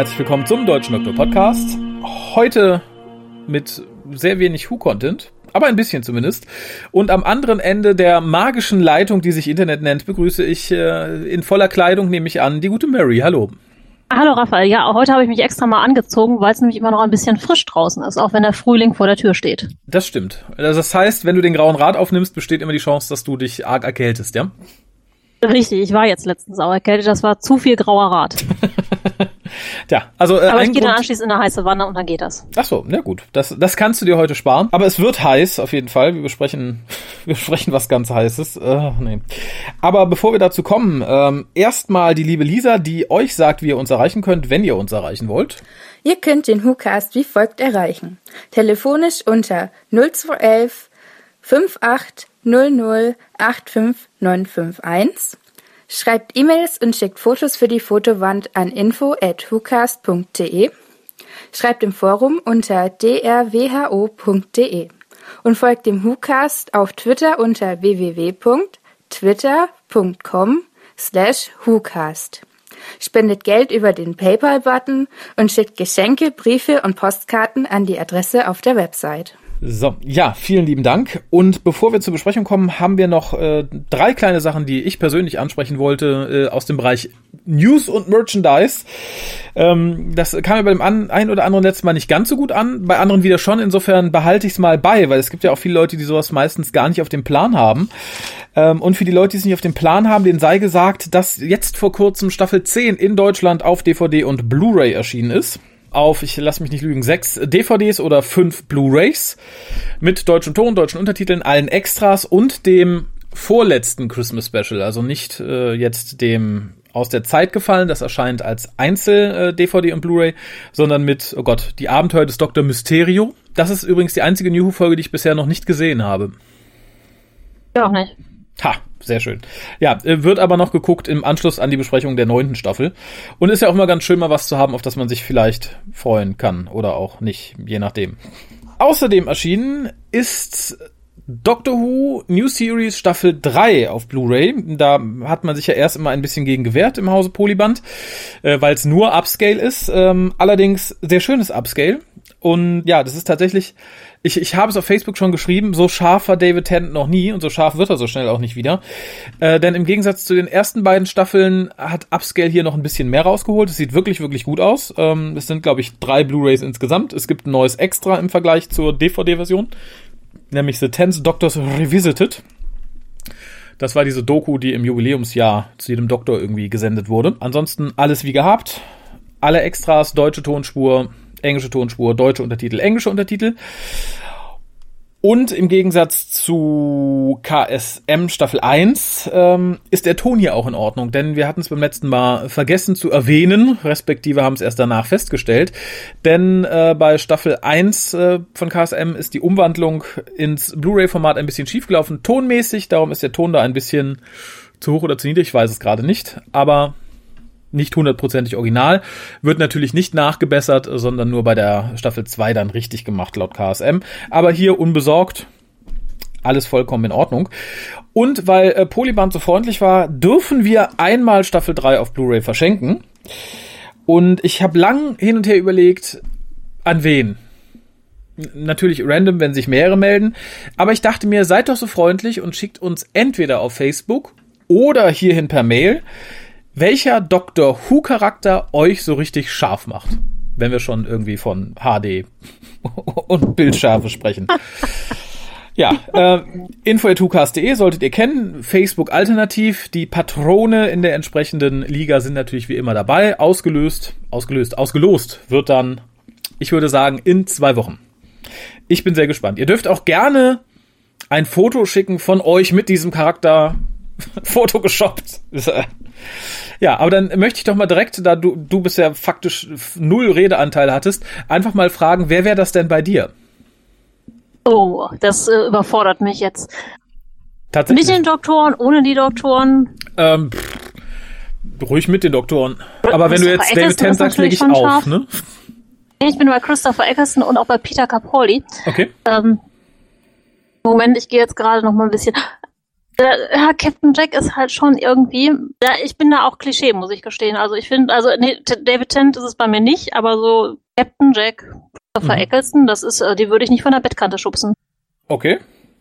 Herzlich willkommen zum Deutschen Doktor Podcast. Heute mit sehr wenig Who-Content, aber ein bisschen zumindest. Und am anderen Ende der magischen Leitung, die sich Internet nennt, begrüße ich äh, in voller Kleidung, nehme ich an, die gute Mary. Hallo. Hallo Raphael, ja, heute habe ich mich extra mal angezogen, weil es nämlich immer noch ein bisschen frisch draußen ist, auch wenn der Frühling vor der Tür steht. Das stimmt. Also das heißt, wenn du den grauen Rad aufnimmst, besteht immer die Chance, dass du dich arg erkältest, ja? Richtig, ich war jetzt letztens auch erkältet, das war zu viel grauer Rad. Tja, also äh, Aber ich gehe dann anschließend in eine heiße Wanne und dann geht das. Ach so, na gut. Das, das kannst du dir heute sparen. Aber es wird heiß, auf jeden Fall. Wir besprechen, wir besprechen was ganz Heißes. Äh, nee. Aber bevor wir dazu kommen, ähm, erstmal die liebe Lisa, die euch sagt, wie ihr uns erreichen könnt, wenn ihr uns erreichen wollt. Ihr könnt den WhoCast wie folgt erreichen. Telefonisch unter 0211 58 00 85951 Schreibt E-Mails und schickt Fotos für die Fotowand an info@hucast.de. Schreibt im Forum unter drwho.de und folgt dem WhoCast auf Twitter unter www.twitter.com slash WhoCast. Spendet Geld über den PayPal-Button und schickt Geschenke, Briefe und Postkarten an die Adresse auf der Website. So, ja, vielen lieben Dank. Und bevor wir zur Besprechung kommen, haben wir noch äh, drei kleine Sachen, die ich persönlich ansprechen wollte äh, aus dem Bereich News und Merchandise. Ähm, das kam mir beim an, ein oder anderen letzten Mal nicht ganz so gut an, bei anderen wieder schon. Insofern behalte ich es mal bei, weil es gibt ja auch viele Leute, die sowas meistens gar nicht auf dem Plan haben. Ähm, und für die Leute, die es nicht auf dem Plan haben, denen sei gesagt, dass jetzt vor kurzem Staffel 10 in Deutschland auf DVD und Blu-ray erschienen ist auf, ich lasse mich nicht lügen, sechs DVDs oder fünf Blu-rays mit deutschen Ton, deutschen Untertiteln, allen Extras und dem vorletzten Christmas Special, also nicht äh, jetzt dem aus der Zeit gefallen, das erscheint als Einzel-DVD äh, und Blu-ray, sondern mit, oh Gott, die Abenteuer des Dr. Mysterio. Das ist übrigens die einzige New Who-Folge, die ich bisher noch nicht gesehen habe. Ja, auch nicht. Ha, sehr schön. Ja, äh, wird aber noch geguckt im Anschluss an die Besprechung der neunten Staffel. Und ist ja auch mal ganz schön, mal was zu haben, auf das man sich vielleicht freuen kann oder auch nicht, je nachdem. Außerdem erschienen ist Doctor Who New Series Staffel 3 auf Blu-ray. Da hat man sich ja erst immer ein bisschen gegen gewehrt im Hause Polyband, äh, weil es nur Upscale ist. Ähm, allerdings sehr schönes Upscale. Und ja, das ist tatsächlich ich, ich habe es auf Facebook schon geschrieben, so scharf war David Tennant noch nie und so scharf wird er so schnell auch nicht wieder. Äh, denn im Gegensatz zu den ersten beiden Staffeln hat Upscale hier noch ein bisschen mehr rausgeholt. Es sieht wirklich, wirklich gut aus. Ähm, es sind, glaube ich, drei Blu-Rays insgesamt. Es gibt ein neues Extra im Vergleich zur DVD-Version, nämlich The Tenth Doctors Revisited. Das war diese Doku, die im Jubiläumsjahr zu jedem Doktor irgendwie gesendet wurde. Ansonsten alles wie gehabt. Alle Extras, deutsche Tonspur, englische Tonspur, deutsche Untertitel, englische Untertitel. Und im Gegensatz zu KSM Staffel 1 ähm, ist der Ton hier auch in Ordnung, denn wir hatten es beim letzten Mal vergessen zu erwähnen, respektive haben es erst danach festgestellt. Denn äh, bei Staffel 1 äh, von KSM ist die Umwandlung ins Blu-ray-Format ein bisschen schiefgelaufen, tonmäßig, darum ist der Ton da ein bisschen zu hoch oder zu niedrig, ich weiß es gerade nicht, aber nicht hundertprozentig original, wird natürlich nicht nachgebessert, sondern nur bei der Staffel 2 dann richtig gemacht laut KSM. Aber hier unbesorgt, alles vollkommen in Ordnung. Und weil äh, Polyband so freundlich war, dürfen wir einmal Staffel 3 auf Blu-ray verschenken. Und ich habe lang hin und her überlegt, an wen. Natürlich random, wenn sich mehrere melden. Aber ich dachte mir, seid doch so freundlich und schickt uns entweder auf Facebook oder hierhin per Mail welcher Doctor Who-Charakter euch so richtig scharf macht. Wenn wir schon irgendwie von HD und Bildschärfe sprechen. Ja, äh, info.hucast.de solltet ihr kennen. Facebook alternativ. Die Patrone in der entsprechenden Liga sind natürlich wie immer dabei. Ausgelöst, ausgelöst, ausgelost wird dann, ich würde sagen, in zwei Wochen. Ich bin sehr gespannt. Ihr dürft auch gerne ein Foto schicken von euch mit diesem Charakter. Foto geshoppt. Ja, aber dann möchte ich doch mal direkt, da du, du bist ja faktisch null Redeanteil hattest, einfach mal fragen, wer wäre das denn bei dir? Oh, das äh, überfordert mich jetzt. Tatsächlich. Mit den Doktoren, ohne die Doktoren? Ähm, pff, ruhig mit den Doktoren. Aber wenn du jetzt David Tennant sagst, lege ich auf, ne? Ich bin bei Christopher Eccleston und auch bei Peter Capaldi. Okay. Ähm, Moment, ich gehe jetzt gerade noch mal ein bisschen. Ja, Captain Jack ist halt schon irgendwie, ja, ich bin da auch Klischee, muss ich gestehen. Also ich finde, also nee, David Tennant ist es bei mir nicht, aber so Captain Jack, Christopher mhm. Eccleston, das ist, äh, die würde ich nicht von der Bettkante schubsen. Okay.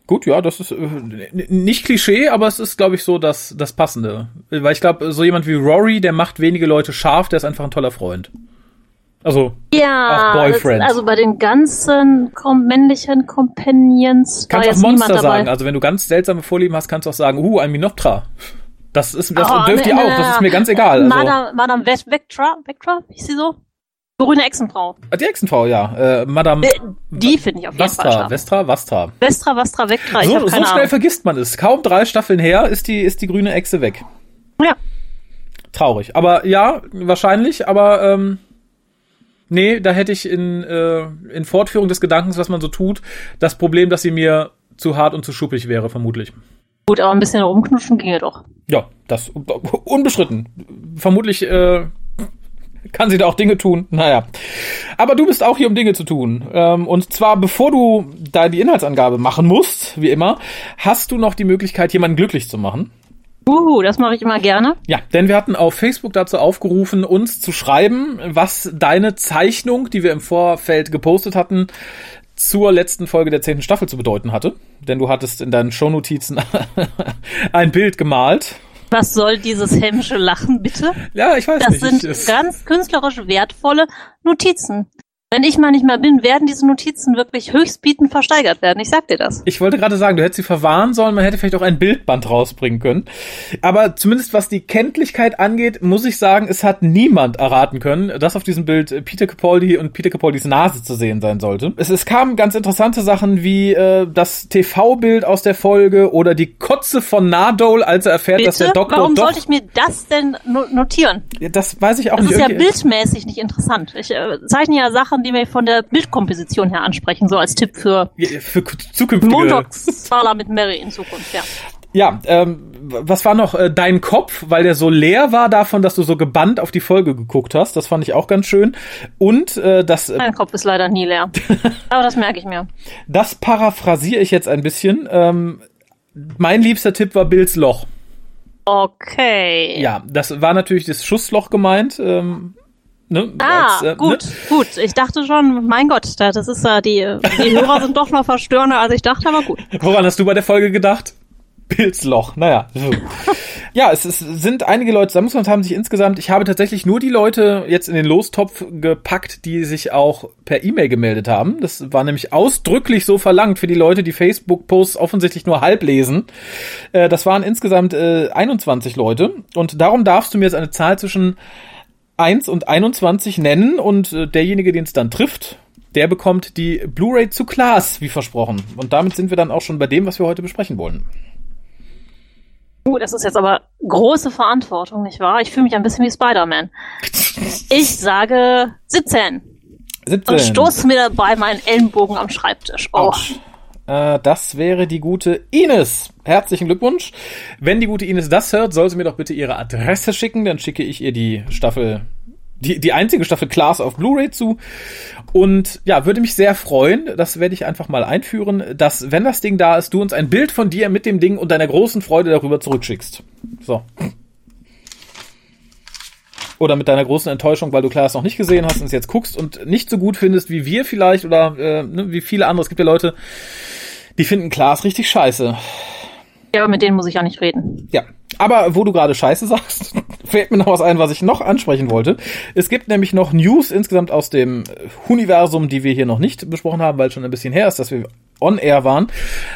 Gut, ja, das ist äh, nicht Klischee, aber es ist, glaube ich, so das, das Passende. Weil ich glaube, so jemand wie Rory, der macht wenige Leute scharf, der ist einfach ein toller Freund. Also ja, auch Boyfriend. also bei den ganzen kom männlichen Companions kannst auch Monster sagen. Also wenn du ganz seltsame Vorlieben hast, kannst du auch sagen, uh, ein Minoptra. Das ist das oh, dürft ne, ihr auch. Das ist mir ganz egal. Also. Madame, Madame Vectra, Vectra, ist sie so? Grüne Echsenfrau. Ah, die Echsenfrau, ja. Äh, Madame. Äh, die finde ich auf jeden Vastra, Fall. Vestra, Vastra. Vestra, Vastra, Vectra. So, so schnell Ahnung. vergisst man es. Kaum drei Staffeln her ist die, ist die grüne Echse weg. Ja. Traurig. Aber ja, wahrscheinlich, aber ähm, Nee, da hätte ich in, äh, in Fortführung des Gedankens, was man so tut, das Problem, dass sie mir zu hart und zu schuppig wäre, vermutlich. Gut, aber ein bisschen rumknutschen ginge doch. Ja, das unbestritten. Vermutlich äh, kann sie da auch Dinge tun. Naja. Aber du bist auch hier, um Dinge zu tun. Ähm, und zwar, bevor du da die Inhaltsangabe machen musst, wie immer, hast du noch die Möglichkeit, jemanden glücklich zu machen. Uhu, das mache ich immer gerne. Ja, denn wir hatten auf Facebook dazu aufgerufen, uns zu schreiben, was deine Zeichnung, die wir im Vorfeld gepostet hatten, zur letzten Folge der zehnten Staffel zu bedeuten hatte. Denn du hattest in deinen Shownotizen ein Bild gemalt. Was soll dieses hämische Lachen bitte? Ja, ich weiß das nicht. Das sind ganz künstlerisch wertvolle Notizen. Wenn ich mal nicht mehr bin, werden diese Notizen wirklich höchstbietend versteigert werden. Ich sag dir das. Ich wollte gerade sagen, du hättest sie verwahren sollen, man hätte vielleicht auch ein Bildband rausbringen können. Aber zumindest was die Kenntlichkeit angeht, muss ich sagen, es hat niemand erraten können, dass auf diesem Bild Peter Capaldi und Peter Capaldis Nase zu sehen sein sollte. Es, es kamen ganz interessante Sachen wie äh, das TV-Bild aus der Folge oder die Kotze von Nadol, als er erfährt, Bitte? dass der Doktor Warum doch... sollte ich mir das denn notieren? Ja, das weiß ich auch das nicht. Das ist ja bildmäßig nicht interessant. Ich äh, zeichne ja Sachen, Sachen, die wir von der Bildkomposition her ansprechen, so als Tipp für, ja, für zukünftige Montagszaler mit Mary in Zukunft, ja. Ja, ähm, was war noch äh, dein Kopf, weil der so leer war davon, dass du so gebannt auf die Folge geguckt hast. Das fand ich auch ganz schön. Und äh, das. Äh, mein Kopf ist leider nie leer. Aber das merke ich mir. Das paraphrasiere ich jetzt ein bisschen. Ähm, mein liebster Tipp war Bills Loch. Okay. Ja, das war natürlich das Schussloch gemeint. Ähm, Ne, ah, als, äh, gut, ne? gut. Ich dachte schon, mein Gott, das ist ja die, die Hörer sind doch noch verstörender, als ich dachte, aber gut. Woran hast du bei der Folge gedacht? Pilzloch, naja. ja, es, es sind einige Leute zusammengekommen und haben sich insgesamt, ich habe tatsächlich nur die Leute jetzt in den Lostopf gepackt, die sich auch per E-Mail gemeldet haben. Das war nämlich ausdrücklich so verlangt für die Leute, die Facebook-Posts offensichtlich nur halb lesen. Äh, das waren insgesamt äh, 21 Leute und darum darfst du mir jetzt eine Zahl zwischen 1 und 21 nennen und äh, derjenige, den es dann trifft, der bekommt die Blu-ray zu Glas, wie versprochen. Und damit sind wir dann auch schon bei dem, was wir heute besprechen wollen. Uh, das ist jetzt aber große Verantwortung, nicht wahr? Ich fühle mich ein bisschen wie Spider-Man. Ich sage 17. 17. Und stoße mir dabei meinen Ellenbogen am Schreibtisch. Oh. Ouch. Äh, das wäre die gute Ines. Herzlichen Glückwunsch. Wenn die gute Ines das hört, soll sie mir doch bitte ihre Adresse schicken, dann schicke ich ihr die Staffel die, die einzige Staffel Class auf Blu-ray zu. Und ja, würde mich sehr freuen, das werde ich einfach mal einführen, dass, wenn das Ding da ist, du uns ein Bild von dir mit dem Ding und deiner großen Freude darüber zurückschickst. So. Oder mit deiner großen Enttäuschung, weil du Class noch nicht gesehen hast und es jetzt guckst und nicht so gut findest wie wir vielleicht oder äh, ne, wie viele andere. Es gibt ja Leute, die finden Klaas richtig scheiße. Ja, aber mit denen muss ich ja nicht reden. Ja. Aber wo du gerade Scheiße sagst, fällt mir noch was ein, was ich noch ansprechen wollte. Es gibt nämlich noch News insgesamt aus dem Universum, die wir hier noch nicht besprochen haben, weil es schon ein bisschen her ist, dass wir on air waren.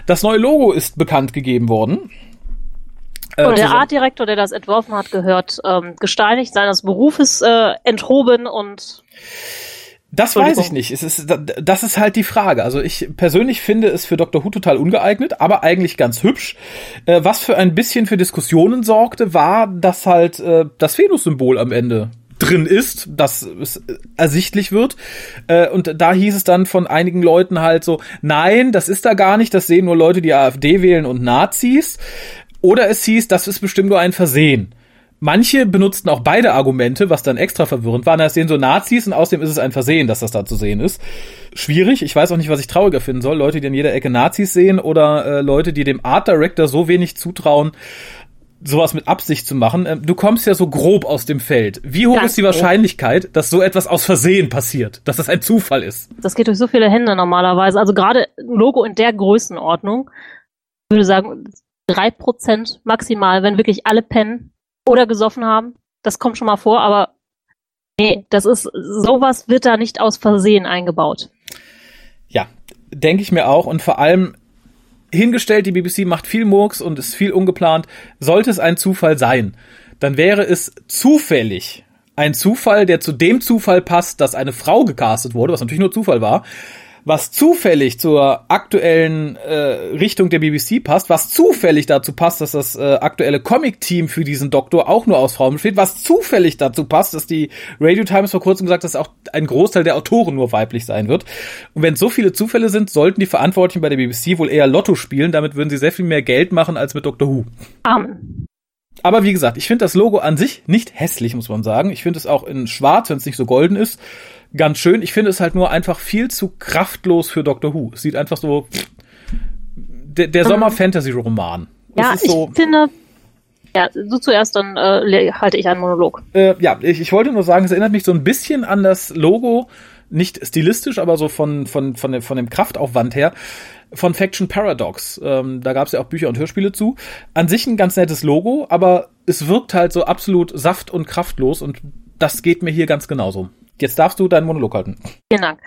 Das neue Logo ist bekannt gegeben worden. Äh, und der Artdirektor, der das entworfen hat, gehört ähm, gesteinigt seines Berufes äh, enthoben und das weiß ich nicht. Es ist, das ist halt die Frage. Also ich persönlich finde es für Dr. Who total ungeeignet, aber eigentlich ganz hübsch. Äh, was für ein bisschen für Diskussionen sorgte, war, dass halt äh, das Venus-Symbol am Ende drin ist, dass es ersichtlich wird. Äh, und da hieß es dann von einigen Leuten halt so, nein, das ist da gar nicht, das sehen nur Leute, die AfD wählen und Nazis. Oder es hieß, das ist bestimmt nur ein Versehen. Manche benutzten auch beide Argumente, was dann extra verwirrend war. Da sehen so Nazis und außerdem ist es ein Versehen, dass das da zu sehen ist. schwierig. Ich weiß auch nicht, was ich trauriger finden soll. Leute, die in jeder Ecke Nazis sehen oder äh, Leute, die dem Art Director so wenig zutrauen, sowas mit Absicht zu machen. Ähm, du kommst ja so grob aus dem Feld. Wie hoch Ganz ist die Wahrscheinlichkeit, dass so etwas aus Versehen passiert, dass das ein Zufall ist? Das geht durch so viele Hände normalerweise. Also gerade ein Logo in der Größenordnung, ich würde sagen, drei Prozent maximal, wenn wirklich alle pennen oder gesoffen haben. Das kommt schon mal vor, aber nee, das ist, sowas wird da nicht aus Versehen eingebaut. Ja, denke ich mir auch. Und vor allem, hingestellt, die BBC macht viel Murks und ist viel ungeplant. Sollte es ein Zufall sein, dann wäre es zufällig ein Zufall, der zu dem Zufall passt, dass eine Frau gecastet wurde, was natürlich nur Zufall war, was zufällig zur aktuellen äh, Richtung der BBC passt, was zufällig dazu passt, dass das äh, aktuelle Comic-Team für diesen Doktor auch nur aus Frauen besteht, was zufällig dazu passt, dass die Radio Times vor kurzem gesagt hat, dass auch ein Großteil der Autoren nur weiblich sein wird. Und wenn so viele Zufälle sind, sollten die Verantwortlichen bei der BBC wohl eher Lotto spielen, damit würden sie sehr viel mehr Geld machen als mit Doctor Who. Amen. Aber wie gesagt, ich finde das Logo an sich nicht hässlich, muss man sagen. Ich finde es auch in schwarz, wenn es nicht so golden ist ganz schön. Ich finde es halt nur einfach viel zu kraftlos für Doctor Who. Es sieht einfach so der, der Sommer-Fantasy-Roman. Ja, so, ich finde, ja, du zuerst, dann äh, halte ich einen Monolog. Äh, ja, ich, ich wollte nur sagen, es erinnert mich so ein bisschen an das Logo, nicht stilistisch, aber so von, von, von, dem, von dem Kraftaufwand her, von Faction Paradox. Ähm, da gab es ja auch Bücher und Hörspiele zu. An sich ein ganz nettes Logo, aber es wirkt halt so absolut saft- und kraftlos und das geht mir hier ganz genauso. Jetzt darfst du deinen Monolog halten. Vielen Dank.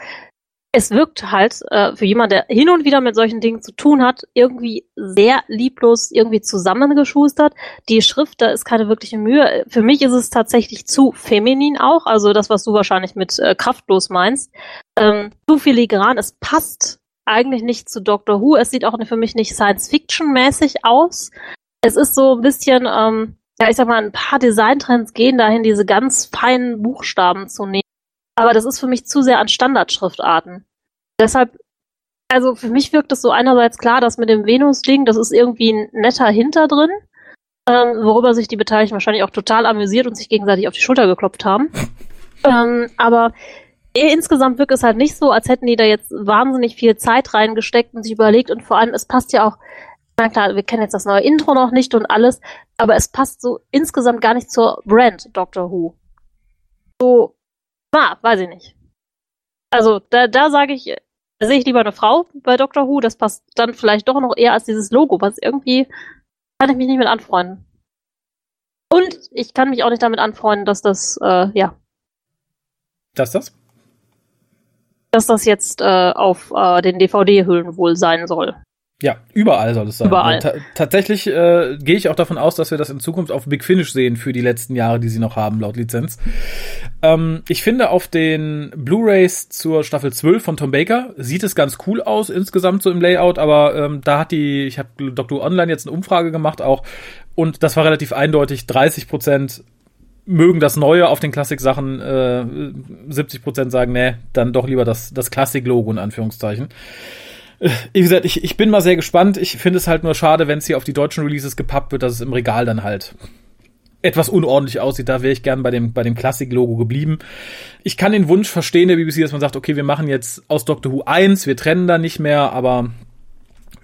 Es wirkt halt äh, für jemanden, der hin und wieder mit solchen Dingen zu tun hat, irgendwie sehr lieblos irgendwie zusammengeschustert. Die Schrift, da ist keine wirkliche Mühe. Für mich ist es tatsächlich zu feminin auch, also das, was du wahrscheinlich mit äh, kraftlos meinst. Ähm, zu filigran, es passt eigentlich nicht zu Doctor Who. Es sieht auch für mich nicht Science-Fiction-mäßig aus. Es ist so ein bisschen, ähm, ja, ich sag mal, ein paar Designtrends gehen dahin, diese ganz feinen Buchstaben zu nehmen aber das ist für mich zu sehr an Standardschriftarten. Deshalb, also für mich wirkt es so einerseits klar, dass mit dem Venus-Ding, das ist irgendwie ein netter Hinter drin, ähm, worüber sich die Beteiligten wahrscheinlich auch total amüsiert und sich gegenseitig auf die Schulter geklopft haben. ähm, aber insgesamt wirkt es halt nicht so, als hätten die da jetzt wahnsinnig viel Zeit reingesteckt und sich überlegt und vor allem, es passt ja auch, na klar, wir kennen jetzt das neue Intro noch nicht und alles, aber es passt so insgesamt gar nicht zur Brand Doctor Who. So, Ah, weiß ich nicht. Also, da, da sage ich, da sehe ich lieber eine Frau bei Doctor Who. Das passt dann vielleicht doch noch eher als dieses Logo, was irgendwie kann ich mich nicht mit anfreunden. Und ich kann mich auch nicht damit anfreunden, dass das, äh, ja. Dass das? Dass das jetzt äh, auf äh, den DVD-Hüllen wohl sein soll. Ja, überall soll es sein. Überall. Ta tatsächlich äh, gehe ich auch davon aus, dass wir das in Zukunft auf Big Finish sehen für die letzten Jahre, die sie noch haben, laut Lizenz. Ähm, ich finde, auf den Blu-Rays zur Staffel 12 von Tom Baker sieht es ganz cool aus, insgesamt so im Layout, aber ähm, da hat die, ich habe Dr. Online jetzt eine Umfrage gemacht auch, und das war relativ eindeutig, 30 Prozent mögen das Neue auf den Klassik-Sachen, äh, 70 Prozent sagen, nee, dann doch lieber das, das Klassik-Logo in Anführungszeichen wie gesagt, ich, ich bin mal sehr gespannt. Ich finde es halt nur schade, wenn es hier auf die deutschen Releases gepappt wird, dass es im Regal dann halt etwas unordentlich aussieht. Da wäre ich gern bei dem, bei dem Classic-Logo geblieben. Ich kann den Wunsch verstehen der BBC, dass man sagt, okay, wir machen jetzt aus Doctor Who 1, wir trennen da nicht mehr, aber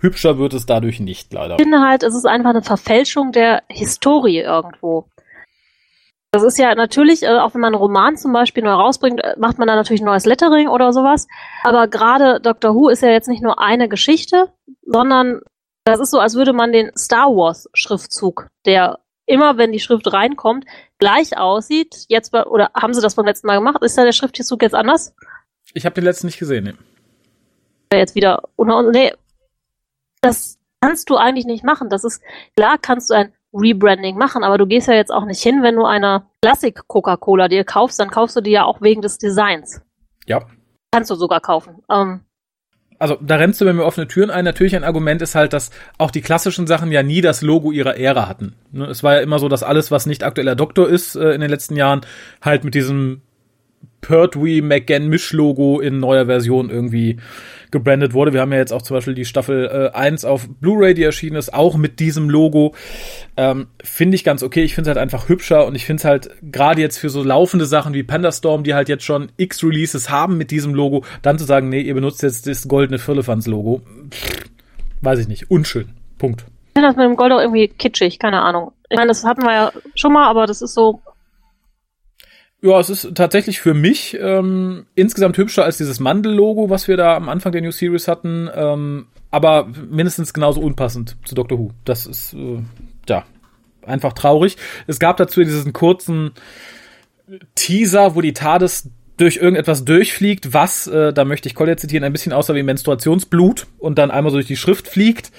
hübscher wird es dadurch nicht, leider. Ich finde halt, es ist einfach eine Verfälschung der Historie irgendwo. Das ist ja natürlich, äh, auch wenn man einen Roman zum Beispiel neu rausbringt, äh, macht man da natürlich ein neues Lettering oder sowas. Aber gerade Doctor Who ist ja jetzt nicht nur eine Geschichte, sondern das ist so, als würde man den Star Wars Schriftzug, der immer, wenn die Schrift reinkommt, gleich aussieht. Jetzt bei, oder haben sie das beim letzten Mal gemacht? Ist da der Schriftzug jetzt anders? Ich habe den letzten nicht gesehen. Nee. Jetzt wieder nee, das kannst du eigentlich nicht machen. Das ist klar, kannst du ein Rebranding machen, aber du gehst ja jetzt auch nicht hin, wenn du eine Classic Coca-Cola dir kaufst, dann kaufst du die ja auch wegen des Designs. Ja. Kannst du sogar kaufen. Ähm, also da rennst du bei mir offene Türen ein. Natürlich ein Argument ist halt, dass auch die klassischen Sachen ja nie das Logo ihrer Ära hatten. Ne, es war ja immer so, dass alles, was nicht aktueller Doktor ist äh, in den letzten Jahren, halt mit diesem Pertwee McGann Mischlogo in neuer Version irgendwie gebrandet wurde. Wir haben ja jetzt auch zum Beispiel die Staffel äh, 1 auf Blu-ray, die erschienen ist, auch mit diesem Logo. Ähm, finde ich ganz okay. Ich finde es halt einfach hübscher und ich finde es halt gerade jetzt für so laufende Sachen wie Pandastorm, die halt jetzt schon x Releases haben mit diesem Logo, dann zu sagen, nee, ihr benutzt jetzt das goldene Firlefanz-Logo, weiß ich nicht. Unschön. Punkt. Ich finde das mit dem Gold auch irgendwie kitschig, keine Ahnung. Ich meine, das hatten wir ja schon mal, aber das ist so, ja, es ist tatsächlich für mich ähm, insgesamt hübscher als dieses Mandel-Logo, was wir da am Anfang der New Series hatten, ähm, aber mindestens genauso unpassend zu Doctor Who. Das ist, äh, ja, einfach traurig. Es gab dazu diesen kurzen Teaser, wo die TARDIS durch irgendetwas durchfliegt, was, äh, da möchte ich Collier zitieren, ein bisschen aussah wie Menstruationsblut und dann einmal so durch die Schrift fliegt.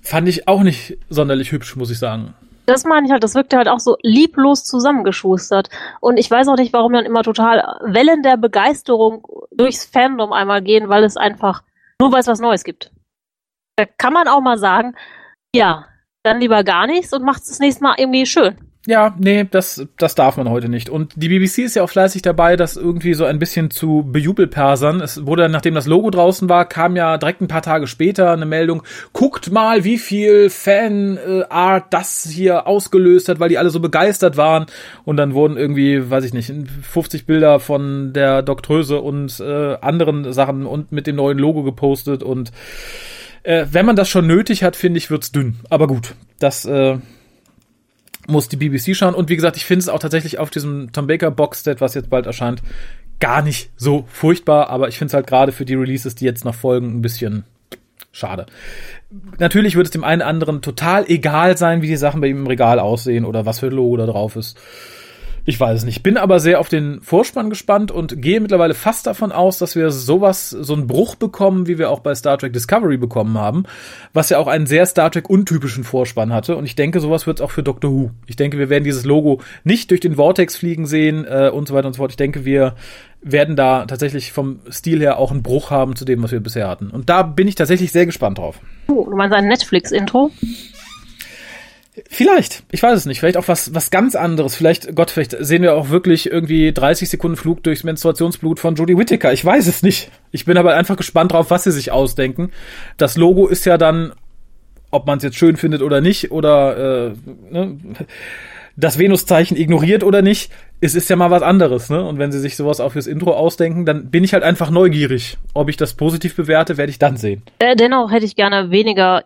Fand ich auch nicht sonderlich hübsch, muss ich sagen. Das meine ich halt, das wirkte halt auch so lieblos zusammengeschustert. Und ich weiß auch nicht, warum dann immer total Wellen der Begeisterung durchs Fandom einmal gehen, weil es einfach nur weil es was Neues gibt. Da kann man auch mal sagen, ja, dann lieber gar nichts und macht es das nächste Mal irgendwie schön. Ja, nee, das, das darf man heute nicht. Und die BBC ist ja auch fleißig dabei, das irgendwie so ein bisschen zu bejubelpersern. Es wurde, nachdem das Logo draußen war, kam ja direkt ein paar Tage später eine Meldung, guckt mal, wie viel Fan-Art das hier ausgelöst hat, weil die alle so begeistert waren. Und dann wurden irgendwie, weiß ich nicht, 50 Bilder von der Doktröse und äh, anderen Sachen und mit dem neuen Logo gepostet. Und äh, wenn man das schon nötig hat, finde ich, wird's dünn. Aber gut, das... Äh, muss die BBC schauen. Und wie gesagt, ich finde es auch tatsächlich auf diesem Tom Baker Boxset, was jetzt bald erscheint, gar nicht so furchtbar. Aber ich finde es halt gerade für die Releases, die jetzt noch folgen, ein bisschen schade. Natürlich wird es dem einen anderen total egal sein, wie die Sachen bei ihm im Regal aussehen oder was für ein Logo da drauf ist. Ich weiß es nicht. Bin aber sehr auf den Vorspann gespannt und gehe mittlerweile fast davon aus, dass wir sowas, so einen Bruch bekommen, wie wir auch bei Star Trek Discovery bekommen haben, was ja auch einen sehr Star Trek untypischen Vorspann hatte. Und ich denke, sowas wird es auch für Doctor Who. Ich denke, wir werden dieses Logo nicht durch den Vortex fliegen sehen äh, und so weiter und so fort. Ich denke, wir werden da tatsächlich vom Stil her auch einen Bruch haben zu dem, was wir bisher hatten. Und da bin ich tatsächlich sehr gespannt drauf. Oh, du meinst ein Netflix-Intro? Vielleicht, ich weiß es nicht. Vielleicht auch was, was ganz anderes. Vielleicht, Gott, vielleicht sehen wir auch wirklich irgendwie 30 Sekunden Flug durchs Menstruationsblut von Jodie Whittaker. Ich weiß es nicht. Ich bin aber einfach gespannt drauf, was sie sich ausdenken. Das Logo ist ja dann, ob man es jetzt schön findet oder nicht, oder äh, ne, das Venuszeichen ignoriert oder nicht, es ist ja mal was anderes, ne? Und wenn sie sich sowas auch fürs Intro ausdenken, dann bin ich halt einfach neugierig. Ob ich das positiv bewerte, werde ich dann sehen. Äh, dennoch hätte ich gerne weniger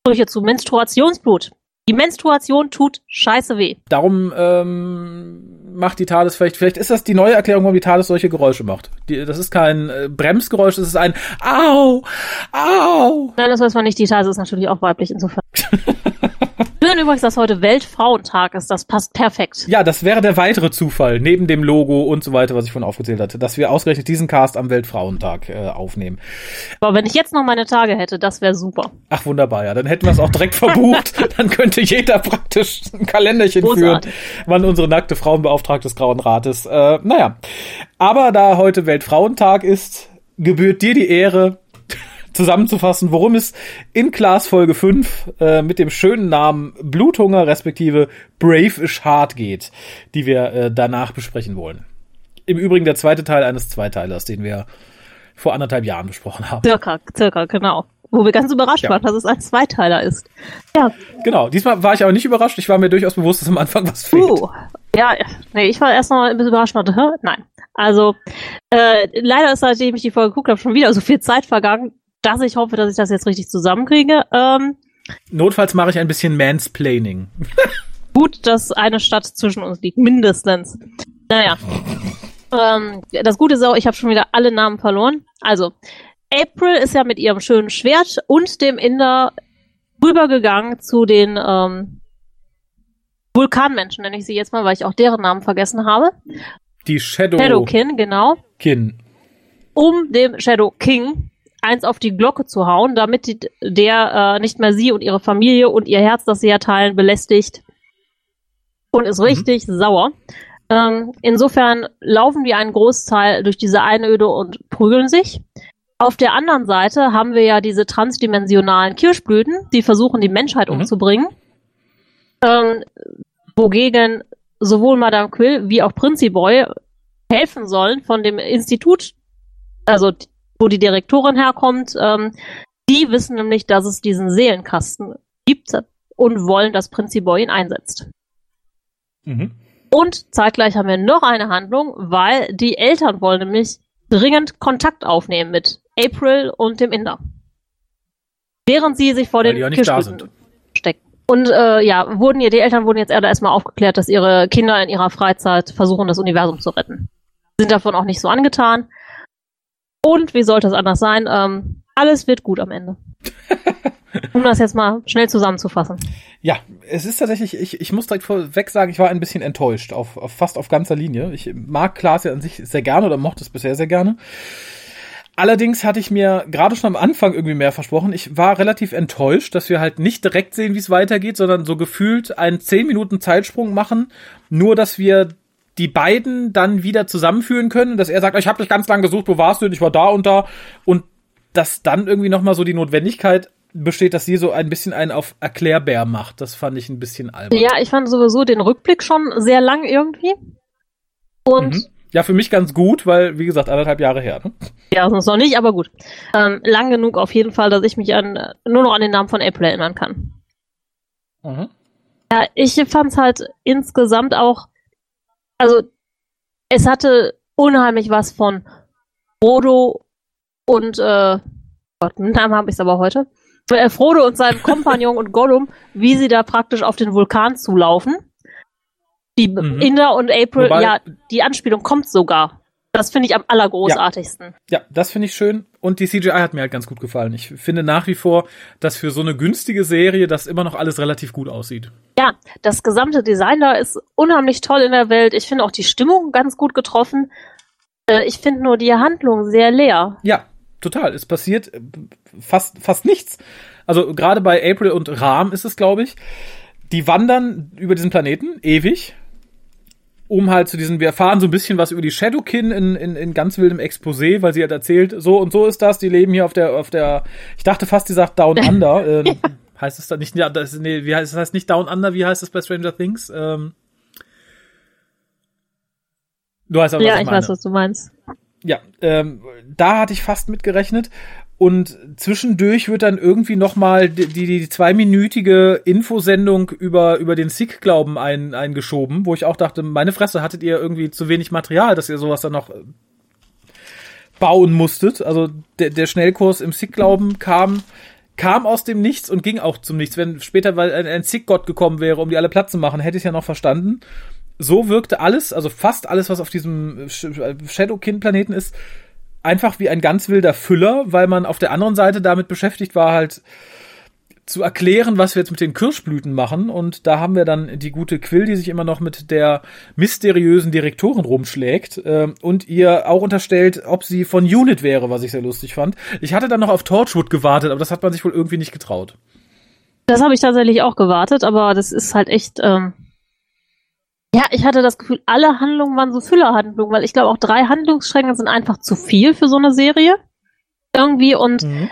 Sprüche zu Menstruationsblut. Die Menstruation tut scheiße weh. Darum ähm, macht die TARDIS vielleicht, vielleicht ist das die neue Erklärung, warum die TARDIS solche Geräusche macht. Die, das ist kein äh, Bremsgeräusch, das ist ein Au, Au. Nein, das weiß man nicht. Die TARDIS ist natürlich auch weiblich insofern. Schön übrigens, dass heute Weltfrauentag ist. Das passt perfekt. Ja, das wäre der weitere Zufall, neben dem Logo und so weiter, was ich vorhin aufgezählt hatte, dass wir ausgerechnet diesen Cast am Weltfrauentag äh, aufnehmen. Aber wenn ich jetzt noch meine Tage hätte, das wäre super. Ach, wunderbar, ja. Dann hätten wir es auch direkt verbucht. Dann könnte jeder praktisch ein Kalenderchen Großartig. führen, wann unsere nackte Frauenbeauftragte des Grauen Rates. Äh, naja. Aber da heute Weltfrauentag ist, gebührt dir die Ehre, zusammenzufassen, worum es in Class Folge 5 äh, mit dem schönen Namen Bluthunger respektive Brave is Hard geht, die wir äh, danach besprechen wollen. Im Übrigen der zweite Teil eines Zweiteilers, den wir vor anderthalb Jahren besprochen haben. Circa, circa, genau. Wo wir ganz überrascht ja. waren, dass es ein Zweiteiler ist. Ja. Genau, diesmal war ich aber nicht überrascht. Ich war mir durchaus bewusst, dass am Anfang was fehlt. Uh, ja, nee, ich war erst noch ein bisschen überrascht. Hä? Nein. Also, äh, leider ist, seitdem ich die Folge geguckt habe, schon wieder so viel Zeit vergangen, dass ich hoffe, dass ich das jetzt richtig zusammenkriege. Ähm, Notfalls mache ich ein bisschen Mansplaining. gut, dass eine Stadt zwischen uns liegt, mindestens. Naja. ähm, das Gute ist auch, ich habe schon wieder alle Namen verloren. Also, April ist ja mit ihrem schönen Schwert und dem Inder rübergegangen zu den ähm, Vulkanmenschen, nenne ich sie jetzt mal, weil ich auch deren Namen vergessen habe. Die Shadow Shadowkin, genau. Kin. Um dem Shadow King eins auf die Glocke zu hauen, damit die, der äh, nicht mehr sie und ihre Familie und ihr Herz, das sie ja teilen, belästigt und ist mhm. richtig sauer. Ähm, insofern laufen die einen Großteil durch diese Einöde und prügeln sich. Auf der anderen Seite haben wir ja diese transdimensionalen Kirschblüten, die versuchen, die Menschheit mhm. umzubringen. Ähm, wogegen sowohl Madame Quill wie auch Princiboy helfen sollen von dem Institut, also wo die Direktorin herkommt. Ähm, die wissen nämlich, dass es diesen Seelenkasten gibt und wollen, dass Prinzip Boy ihn einsetzt. Mhm. Und zeitgleich haben wir noch eine Handlung, weil die Eltern wollen nämlich dringend Kontakt aufnehmen mit April und dem Inder. Während sie sich vor weil den Kirschblüten stecken. Und äh, ja, wurden ihr, die Eltern wurden jetzt erstmal aufgeklärt, dass ihre Kinder in ihrer Freizeit versuchen, das Universum zu retten. Sind davon auch nicht so angetan. Und wie sollte es anders sein? Ähm, alles wird gut am Ende. um das jetzt mal schnell zusammenzufassen. Ja, es ist tatsächlich, ich, ich muss direkt vorweg sagen, ich war ein bisschen enttäuscht, auf, auf fast auf ganzer Linie. Ich mag Klaas ja an sich sehr gerne oder mochte es bisher sehr gerne. Allerdings hatte ich mir gerade schon am Anfang irgendwie mehr versprochen. Ich war relativ enttäuscht, dass wir halt nicht direkt sehen, wie es weitergeht, sondern so gefühlt einen 10 Minuten Zeitsprung machen, nur dass wir die beiden dann wieder zusammenführen können, dass er sagt, ich habe dich ganz lang gesucht, wo warst du? Und ich war da und da und dass dann irgendwie noch mal so die Notwendigkeit besteht, dass sie so ein bisschen einen auf Erklärbär macht. Das fand ich ein bisschen albern. Ja, ich fand sowieso den Rückblick schon sehr lang irgendwie. Und mhm. Ja, für mich ganz gut, weil, wie gesagt, anderthalb Jahre her. Ne? Ja, ist noch nicht, aber gut. Ähm, lang genug auf jeden Fall, dass ich mich an, nur noch an den Namen von April erinnern kann. Mhm. Ja, ich fand's halt insgesamt auch, also es hatte unheimlich was von Frodo und, äh, Gott, einen Namen habe ich aber heute. Äh, Frodo und seinem Kompagnon und Gollum, wie sie da praktisch auf den Vulkan zulaufen die mhm. Inder und April, Wobei, ja, die Anspielung kommt sogar. Das finde ich am allergroßartigsten. Ja, ja das finde ich schön. Und die CGI hat mir halt ganz gut gefallen. Ich finde nach wie vor, dass für so eine günstige Serie das immer noch alles relativ gut aussieht. Ja, das gesamte Design da ist unheimlich toll in der Welt. Ich finde auch die Stimmung ganz gut getroffen. Äh, ich finde nur die Handlung sehr leer. Ja, total. Es passiert äh, fast, fast nichts. Also gerade bei April und Ram ist es, glaube ich. Die wandern über diesen Planeten ewig um halt zu diesen, wir erfahren so ein bisschen was über die Shadowkin in, in, in ganz wildem Exposé, weil sie hat erzählt, so und so ist das, die leben hier auf der, auf der, ich dachte fast, die sagt Down Under, ähm, heißt es da nicht, ja, das, nee, wie heißt das heißt nicht Down Under, wie heißt das bei Stranger Things? Ähm, du weißt aber, was ja, ich, ich weiß, was du meinst. Ja, ähm, da hatte ich fast mitgerechnet. Und zwischendurch wird dann irgendwie nochmal die, die, die zweiminütige Infosendung über, über den Sikh-Glauben ein, eingeschoben, wo ich auch dachte, meine Fresse, hattet ihr irgendwie zu wenig Material, dass ihr sowas dann noch äh, bauen musstet. Also der, der Schnellkurs im Sikh-Glauben kam, kam aus dem Nichts und ging auch zum Nichts. Wenn später weil ein, ein Sikh-Gott gekommen wäre, um die alle Platz zu machen, hätte ich ja noch verstanden. So wirkte alles, also fast alles, was auf diesem Shadowkin-Planeten ist, einfach wie ein ganz wilder Füller, weil man auf der anderen Seite damit beschäftigt war, halt zu erklären, was wir jetzt mit den Kirschblüten machen. Und da haben wir dann die gute Quill, die sich immer noch mit der mysteriösen Direktorin rumschlägt äh, und ihr auch unterstellt, ob sie von Unit wäre, was ich sehr lustig fand. Ich hatte dann noch auf Torchwood gewartet, aber das hat man sich wohl irgendwie nicht getraut. Das habe ich tatsächlich auch gewartet, aber das ist halt echt ähm, ja, ich hatte das Gefühl, alle Handlungen waren so Füllerhandlungen, weil ich glaube auch drei Handlungsstränge sind einfach zu viel für so eine Serie. Irgendwie und mhm.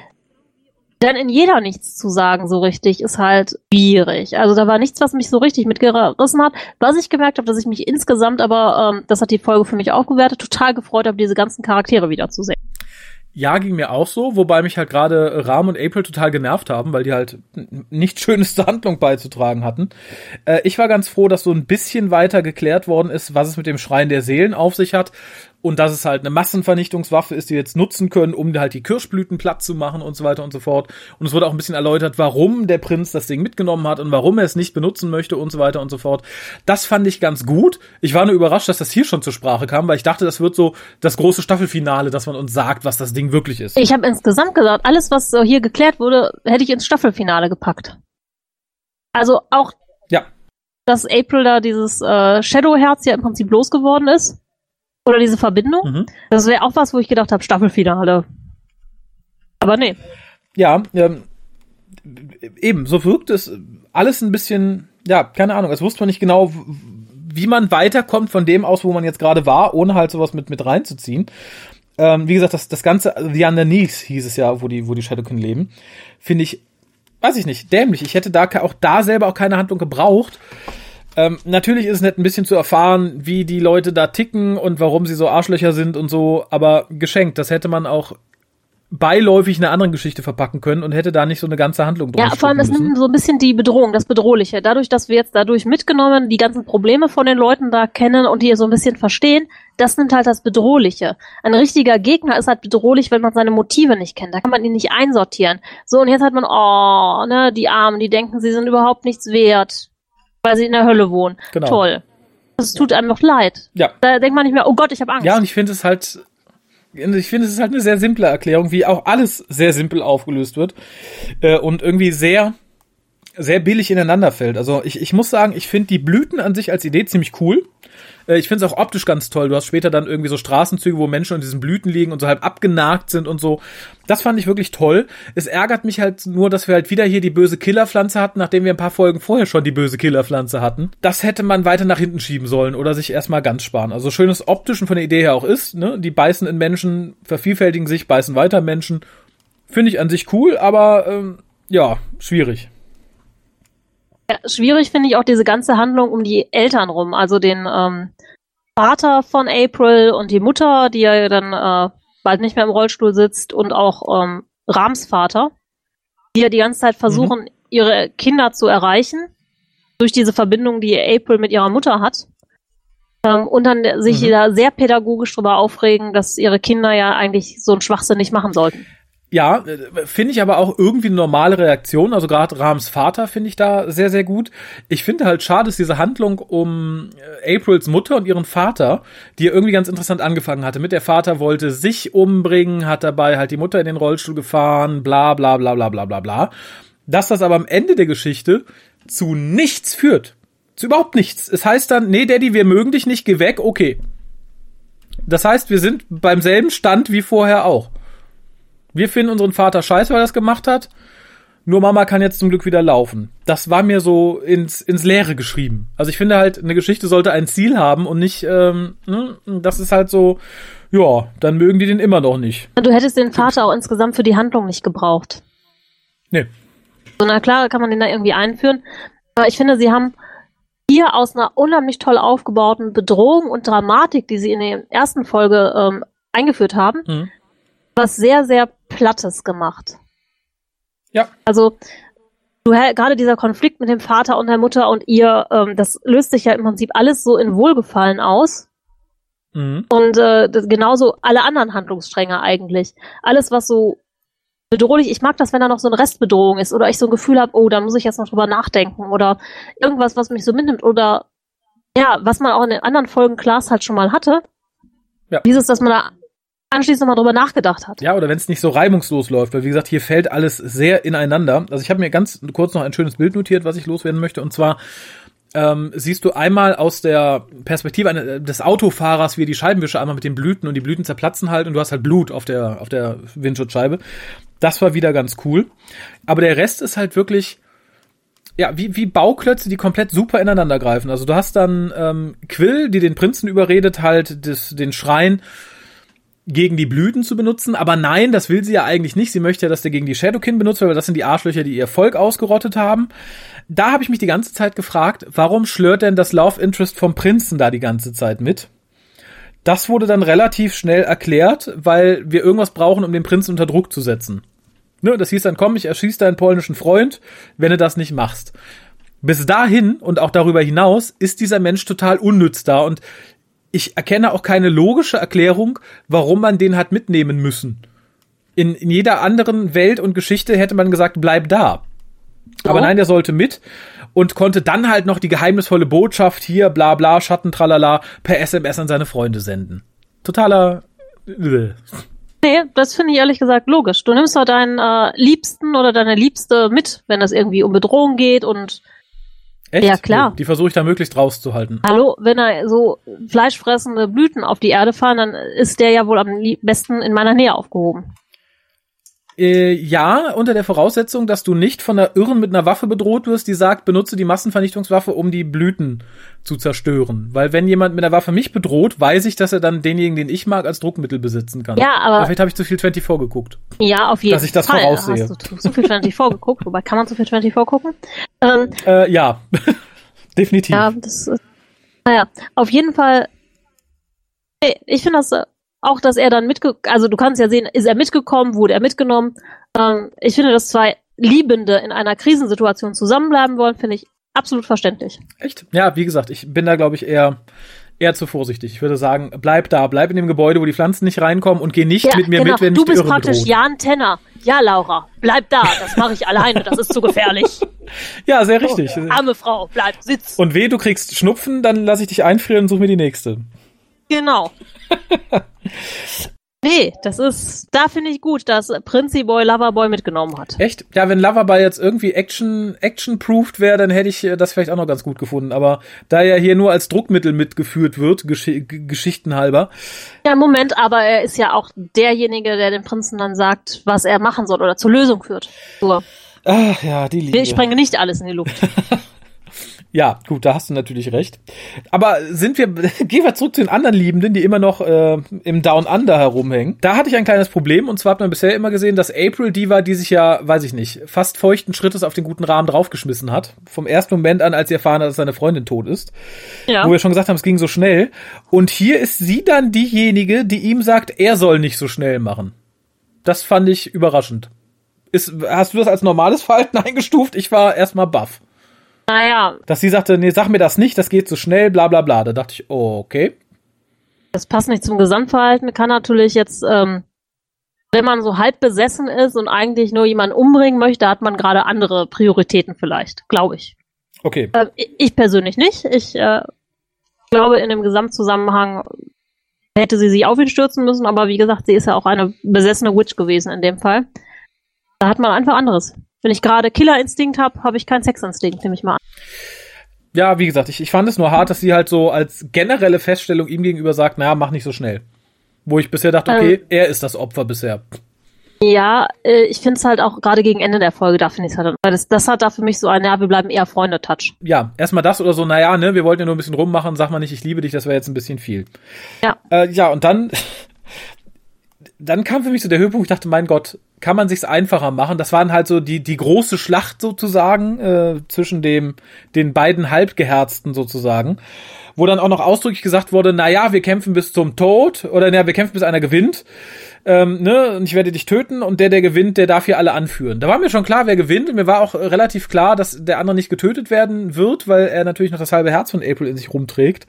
dann in jeder nichts zu sagen so richtig ist halt schwierig. Also da war nichts, was mich so richtig mitgerissen hat. Was ich gemerkt habe, dass ich mich insgesamt aber, ähm, das hat die Folge für mich auch gewertet, total gefreut habe, diese ganzen Charaktere wiederzusehen. Ja, ging mir auch so, wobei mich halt gerade Rahm und April total genervt haben, weil die halt nicht schönste Handlung beizutragen hatten. Äh, ich war ganz froh, dass so ein bisschen weiter geklärt worden ist, was es mit dem Schrein der Seelen auf sich hat und dass es halt eine Massenvernichtungswaffe ist, die wir jetzt nutzen können, um halt die Kirschblüten platt zu machen und so weiter und so fort. Und es wurde auch ein bisschen erläutert, warum der Prinz das Ding mitgenommen hat und warum er es nicht benutzen möchte und so weiter und so fort. Das fand ich ganz gut. Ich war nur überrascht, dass das hier schon zur Sprache kam, weil ich dachte, das wird so das große Staffelfinale, dass man uns sagt, was das Ding wirklich ist. Ich habe insgesamt gesagt, alles, was so hier geklärt wurde, hätte ich ins Staffelfinale gepackt. Also auch, ja. dass April da dieses äh, Shadow-Herz ja im Prinzip losgeworden ist oder diese Verbindung. Mhm. Das wäre auch was, wo ich gedacht habe, Staffelfinale. Aber nee. Ja, ähm, eben, so wirkt es alles ein bisschen, ja, keine Ahnung, es wusste man nicht genau, wie man weiterkommt von dem aus, wo man jetzt gerade war, ohne halt sowas mit, mit reinzuziehen. Ähm, wie gesagt, das, das Ganze, The Underneath hieß es ja, wo die, wo die Shadowkin leben, finde ich, weiß ich nicht, dämlich. Ich hätte da auch da selber auch keine Handlung gebraucht Ähm, natürlich ist es nett, ein bisschen zu erfahren, wie die Leute da ticken und warum sie so Arschlöcher sind und so, aber geschenkt, das hätte man auch beiläufig in einer anderen Geschichte verpacken können und hätte da nicht so eine ganze Handlung drin. Ja, vor allem es nimmt so ein bisschen die Bedrohung, das Bedrohliche. Dadurch, dass wir jetzt dadurch mitgenommen die ganzen Probleme von den Leuten da kennen und die so ein bisschen verstehen, das nimmt halt das Bedrohliche. Ein richtiger Gegner ist halt bedrohlich, wenn man seine Motive nicht kennt. Da kann man ihn nicht einsortieren. So, und jetzt hat man, oh, ne, die Armen, die denken, sie sind überhaupt nichts wert, weil sie in der Hölle wohnen. Genau. Toll. Das tut einem noch leid. Ja. Da denkt man nicht mehr, oh Gott, ich habe Angst. Ja, und ich finde es halt ich finde, es ist halt eine sehr simple Erklärung, wie auch alles sehr simpel aufgelöst wird äh, und irgendwie sehr sehr billig ineinander fällt. Also ich, ich muss sagen, ich finde die Blüten an sich als Idee ziemlich cool. Äh, ich finde es auch optisch ganz toll. Du hast später dann irgendwie so Straßenzüge, wo Menschen in diesen Blüten liegen und so halb abgenagt sind und so. Das fand ich wirklich toll. Es ärgert mich halt nur, dass wir halt wieder hier die böse Killerpflanze hatten, nachdem wir ein paar Folgen vorher schon die böse Killerpflanze hatten. Das hätte man weiter nach hinten schieben sollen oder sich erstmal ganz sparen. Also schön es optisch und von der Idee her auch ist. Ne? Die beißen in Menschen, vervielfältigen sich, beißen weiter Menschen. Finde ich an sich cool, aber ähm, ja, schwierig. Ja, schwierig finde ich auch diese ganze Handlung um die Eltern rum, also den ähm, Vater von April und die Mutter, die ja dann äh, bald nicht mehr im Rollstuhl sitzt und auch ähm, Rams Vater, die ja die ganze Zeit versuchen, mhm. ihre Kinder zu erreichen durch diese Verbindung, die April mit ihrer Mutter hat. Ähm, und dann sich mhm. da sehr pädagogisch darüber aufregen, dass ihre Kinder ja eigentlich so einen Schwachsinn nicht machen sollten. Ja, äh, finde ich aber auch irgendwie eine normale Reaktion. Also gerade Rahms Vater finde ich da sehr, sehr gut. Ich finde halt schade, dass diese Handlung um äh, Aprils Mutter und ihren Vater, die irgendwie ganz interessant angefangen hatte. Mit der Vater wollte sich umbringen, hat dabei halt die Mutter in den Rollstuhl gefahren, bla bla bla bla bla bla bla. Dass das aber am Ende der Geschichte zu nichts führt. Zu überhaupt nichts. Es heißt dann, nee, Daddy, wir mögen dich nicht, geh weg, okay. Das heißt, wir sind beim selben Stand wie vorher auch. Wir finden unseren Vater scheiße, weil er das gemacht hat. Nur Mama kann jetzt zum Glück wieder laufen. Das war mir so ins, ins Leere geschrieben. Also ich finde halt, eine Geschichte sollte ein Ziel haben und nicht, ähm, ne, das ist halt so, ja, dann mögen die den immer noch nicht. Du hättest den Vater auch insgesamt für die Handlung nicht gebraucht. Nee. So, na klar, kann man den da irgendwie einführen. Aber ich finde, sie haben hier aus einer unheimlich toll aufgebauten Bedrohung und Dramatik, die sie in der ersten Folge ähm, eingeführt haben, mhm was sehr, sehr Plattes gemacht. Ja. Also, du gerade dieser Konflikt mit dem Vater und der Mutter und ihr, ähm, das löst sich ja im Prinzip alles so in Wohlgefallen aus. Mhm. Und äh, genauso alle anderen Handlungsstränge eigentlich. Alles, was so bedrohlich, ich mag das, wenn da noch so eine Restbedrohung ist oder ich so ein Gefühl habe, oh, da muss ich jetzt noch drüber nachdenken oder irgendwas, was mich so mitnimmt oder ja, was man auch in den anderen Folgen Klaas halt schon mal hatte. Ja. Dieses, dass man da anschließend nochmal drüber nachgedacht hat. Ja, oder wenn es nicht so reibungslos läuft, weil wie gesagt, hier fällt alles sehr ineinander. Also ich habe mir ganz kurz noch ein schönes Bild notiert, was ich loswerden möchte, und zwar ähm, siehst du einmal aus der Perspektive des Autofahrers, wie die Scheibenwischer einmal mit den Blüten und die Blüten zerplatzen halt und du hast halt Blut auf der, auf der Windschutzscheibe. Das war wieder ganz cool. Aber der Rest ist halt wirklich, ja, wie, wie Bauklötze, die komplett super ineinander greifen. Also du hast dann ähm, Quill, die den Prinzen überredet, halt des, den Schrein gegen die Blüten zu benutzen, aber nein, das will sie ja eigentlich nicht. Sie möchte ja, dass der gegen die Shadowkin benutzt wird, weil das sind die Arschlöcher, die ihr Volk ausgerottet haben. Da habe ich mich die ganze Zeit gefragt, warum schlört denn das Love Interest vom Prinzen da die ganze Zeit mit? Das wurde dann relativ schnell erklärt, weil wir irgendwas brauchen, um den Prinzen unter Druck zu setzen. Ne, das hieß dann, komm, ich erschieß deinen polnischen Freund, wenn du das nicht machst. Bis dahin und auch darüber hinaus ist dieser Mensch total unnütz da und ich erkenne auch keine logische Erklärung, warum man den hat mitnehmen müssen. In, in jeder anderen Welt und Geschichte hätte man gesagt, bleib da. Oh. Aber nein, der sollte mit und konnte dann halt noch die geheimnisvolle Botschaft hier, bla bla, Schatten, tralala, per SMS an seine Freunde senden. Totaler. Äh. Nee, das finde ich ehrlich gesagt logisch. Du nimmst doch deinen äh, Liebsten oder deine Liebste mit, wenn es irgendwie um Bedrohung geht und Echt? Ja, klar. Die versuche ich da möglichst rauszuhalten. Hallo, wenn da so fleischfressende Blüten auf die Erde fallen, dann ist der ja wohl am besten in meiner Nähe aufgehoben. Äh, ja, unter der Voraussetzung, dass du nicht von einer Irren mit einer Waffe bedroht wirst, die sagt, benutze die Massenvernichtungswaffe, um die Blüten zu zerstören. Weil wenn jemand mit einer Waffe mich bedroht, weiß ich, dass er dann denjenigen, den ich mag, als Druckmittel besitzen kann. Ja, aber. aber vielleicht habe ich zu viel 24 geguckt. Ja, auf jeden Fall. Dass ich das Fall voraussehe. Hast du zu viel 24 geguckt, wobei kann man zu viel 24 gucken? Ähm, äh, ja. Definitiv. Ja, das ist, naja, auf jeden Fall, ich finde das auch, dass er dann mitge, also du kannst ja sehen, ist er mitgekommen, wurde er mitgenommen. Ähm, ich finde, dass zwei Liebende in einer Krisensituation zusammenbleiben wollen, finde ich absolut verständlich. Echt? Ja, wie gesagt, ich bin da, glaube ich, eher eher zu vorsichtig. Ich würde sagen, bleib da, bleib in dem Gebäude, wo die Pflanzen nicht reinkommen und geh nicht ja, mit mir genau. mit, wenn Du bist praktisch bedroht. Jan Tenner. Ja, Laura, bleib da, das mache ich alleine, das ist zu gefährlich. ja, sehr richtig. Oh, arme Frau, bleib, sitz. Und weh, du kriegst Schnupfen, dann lass ich dich einfrieren und such mir die nächste. Genau. Nee, das ist, da finde ich gut, dass Prinzi Boy Loverboy mitgenommen hat. Echt? Ja, wenn Loverboy jetzt irgendwie Action, Action-proofed wäre, dann hätte ich äh, das vielleicht auch noch ganz gut gefunden. Aber da er hier nur als Druckmittel mitgeführt wird, Gesch Geschichten halber. Ja, Moment, aber er ist ja auch derjenige, der dem Prinzen dann sagt, was er machen soll oder zur Lösung führt. So. Ach ja, die Liebe. Ich sprenge nicht alles in die Luft. Ja, gut, da hast du natürlich recht. Aber sind wir, gehen wir zurück zu den anderen Liebenden, die immer noch äh, im Down Under herumhängen. Da hatte ich ein kleines Problem und zwar hat man bisher immer gesehen, dass April die war, die sich ja, weiß ich nicht, fast feuchten Schrittes auf den guten Rahmen draufgeschmissen hat. Vom ersten Moment an, als sie erfahren hat, dass seine Freundin tot ist. Ja. Wo wir schon gesagt haben, es ging so schnell. Und hier ist sie dann diejenige, die ihm sagt, er soll nicht so schnell machen. Das fand ich überraschend. Ist, hast du das als normales Verhalten eingestuft? Ich war erstmal baff. Naja. Dass sie sagte, nee, sag mir das nicht, das geht zu so schnell, bla bla bla. Da dachte ich, oh, okay. Das passt nicht zum Gesamtverhalten, kann natürlich jetzt, ähm, wenn man so halb besessen ist und eigentlich nur jemanden umbringen möchte, hat man gerade andere Prioritäten vielleicht, glaube ich. Okay. Äh, ich persönlich nicht. Ich äh, glaube, in dem Gesamtzusammenhang hätte sie sich auf ihn stürzen müssen, aber wie gesagt, sie ist ja auch eine besessene Witch gewesen in dem Fall. Da hat man einfach anderes. Wenn ich gerade Killerinstinkt habe, habe ich keinen Sexinstinkt, nehme ich mal an. Ja, wie gesagt, ich, ich fand es nur hart, dass sie halt so als generelle Feststellung ihm gegenüber sagt, naja, mach nicht so schnell. Wo ich bisher dachte, okay, ähm, er ist das Opfer bisher. Ja, äh, ich finde es halt auch gerade gegen Ende der Folge, da finde ich es halt, das, das hat da für mich so ein, ja, wir bleiben eher Freunde-Touch. Ja, erstmal das oder so, naja, ne, wir wollten ja nur ein bisschen rummachen, sag mal nicht, ich liebe dich, das wäre jetzt ein bisschen viel. Ja. Äh, ja, und dann, dann kam für mich so der Höhepunkt, ich dachte, mein Gott, kann man sich's einfacher machen. Das waren halt so die die große Schlacht sozusagen äh, zwischen dem den beiden Halbgeherzten sozusagen, wo dann auch noch ausdrücklich gesagt wurde, na ja, wir kämpfen bis zum Tod oder na, wir kämpfen bis einer gewinnt. Ähm, ne, und ich werde dich töten und der, der gewinnt, der darf hier alle anführen. Da war mir schon klar, wer gewinnt und mir war auch relativ klar, dass der andere nicht getötet werden wird, weil er natürlich noch das halbe Herz von April in sich rumträgt.